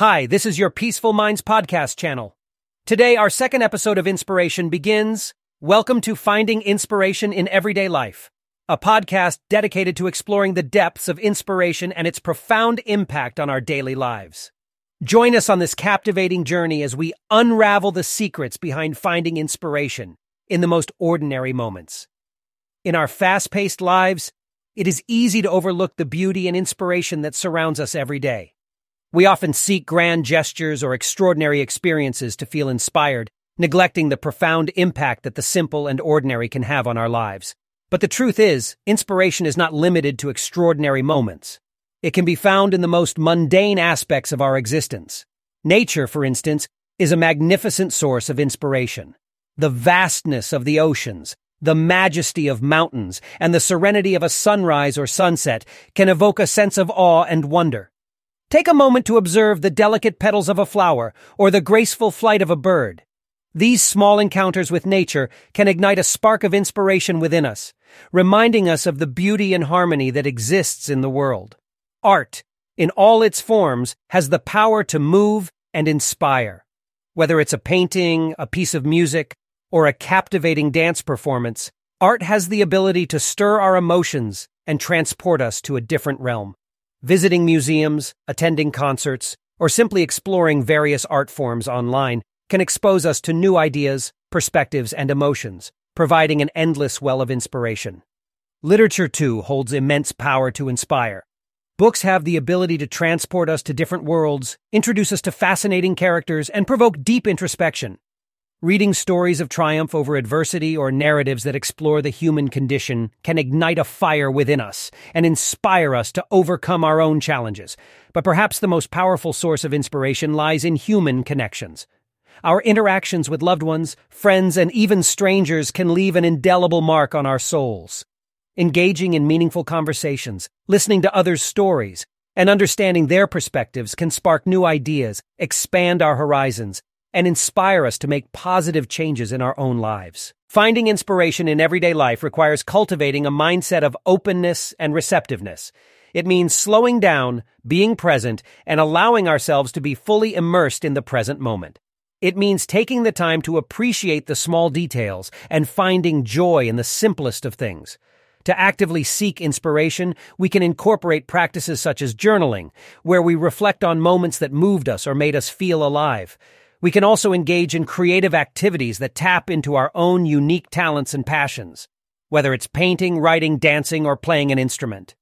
Hi, this is your Peaceful Minds podcast channel. Today, our second episode of Inspiration begins. Welcome to Finding Inspiration in Everyday Life, a podcast dedicated to exploring the depths of inspiration and its profound impact on our daily lives. Join us on this captivating journey as we unravel the secrets behind finding inspiration in the most ordinary moments. In our fast paced lives, it is easy to overlook the beauty and inspiration that surrounds us every day. We often seek grand gestures or extraordinary experiences to feel inspired, neglecting the profound impact that the simple and ordinary can have on our lives. But the truth is, inspiration is not limited to extraordinary moments. It can be found in the most mundane aspects of our existence. Nature, for instance, is a magnificent source of inspiration. The vastness of the oceans, the majesty of mountains, and the serenity of a sunrise or sunset can evoke a sense of awe and wonder. Take a moment to observe the delicate petals of a flower or the graceful flight of a bird. These small encounters with nature can ignite a spark of inspiration within us, reminding us of the beauty and harmony that exists in the world. Art, in all its forms, has the power to move and inspire. Whether it's a painting, a piece of music, or a captivating dance performance, art has the ability to stir our emotions and transport us to a different realm. Visiting museums, attending concerts, or simply exploring various art forms online can expose us to new ideas, perspectives, and emotions, providing an endless well of inspiration. Literature, too, holds immense power to inspire. Books have the ability to transport us to different worlds, introduce us to fascinating characters, and provoke deep introspection. Reading stories of triumph over adversity or narratives that explore the human condition can ignite a fire within us and inspire us to overcome our own challenges. But perhaps the most powerful source of inspiration lies in human connections. Our interactions with loved ones, friends, and even strangers can leave an indelible mark on our souls. Engaging in meaningful conversations, listening to others' stories, and understanding their perspectives can spark new ideas, expand our horizons, and inspire us to make positive changes in our own lives. Finding inspiration in everyday life requires cultivating a mindset of openness and receptiveness. It means slowing down, being present, and allowing ourselves to be fully immersed in the present moment. It means taking the time to appreciate the small details and finding joy in the simplest of things. To actively seek inspiration, we can incorporate practices such as journaling, where we reflect on moments that moved us or made us feel alive. We can also engage in creative activities that tap into our own unique talents and passions, whether it's painting, writing, dancing, or playing an instrument.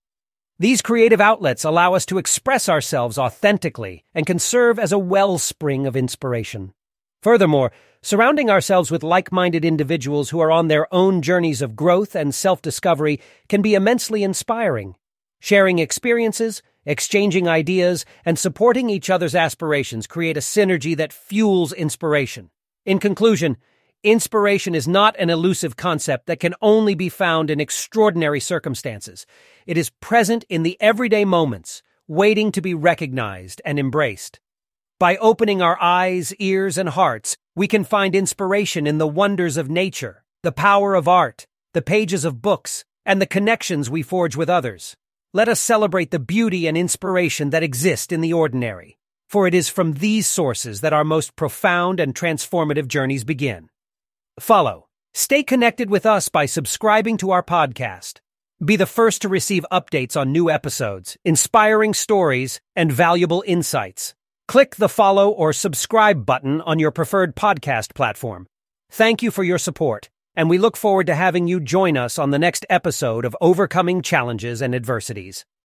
These creative outlets allow us to express ourselves authentically and can serve as a wellspring of inspiration. Furthermore, surrounding ourselves with like-minded individuals who are on their own journeys of growth and self-discovery can be immensely inspiring. Sharing experiences, Exchanging ideas and supporting each other's aspirations create a synergy that fuels inspiration. In conclusion, inspiration is not an elusive concept that can only be found in extraordinary circumstances. It is present in the everyday moments, waiting to be recognized and embraced. By opening our eyes, ears, and hearts, we can find inspiration in the wonders of nature, the power of art, the pages of books, and the connections we forge with others. Let us celebrate the beauty and inspiration that exist in the ordinary, for it is from these sources that our most profound and transformative journeys begin. Follow. Stay connected with us by subscribing to our podcast. Be the first to receive updates on new episodes, inspiring stories, and valuable insights. Click the follow or subscribe button on your preferred podcast platform. Thank you for your support and we look forward to having you join us on the next episode of Overcoming Challenges and Adversities.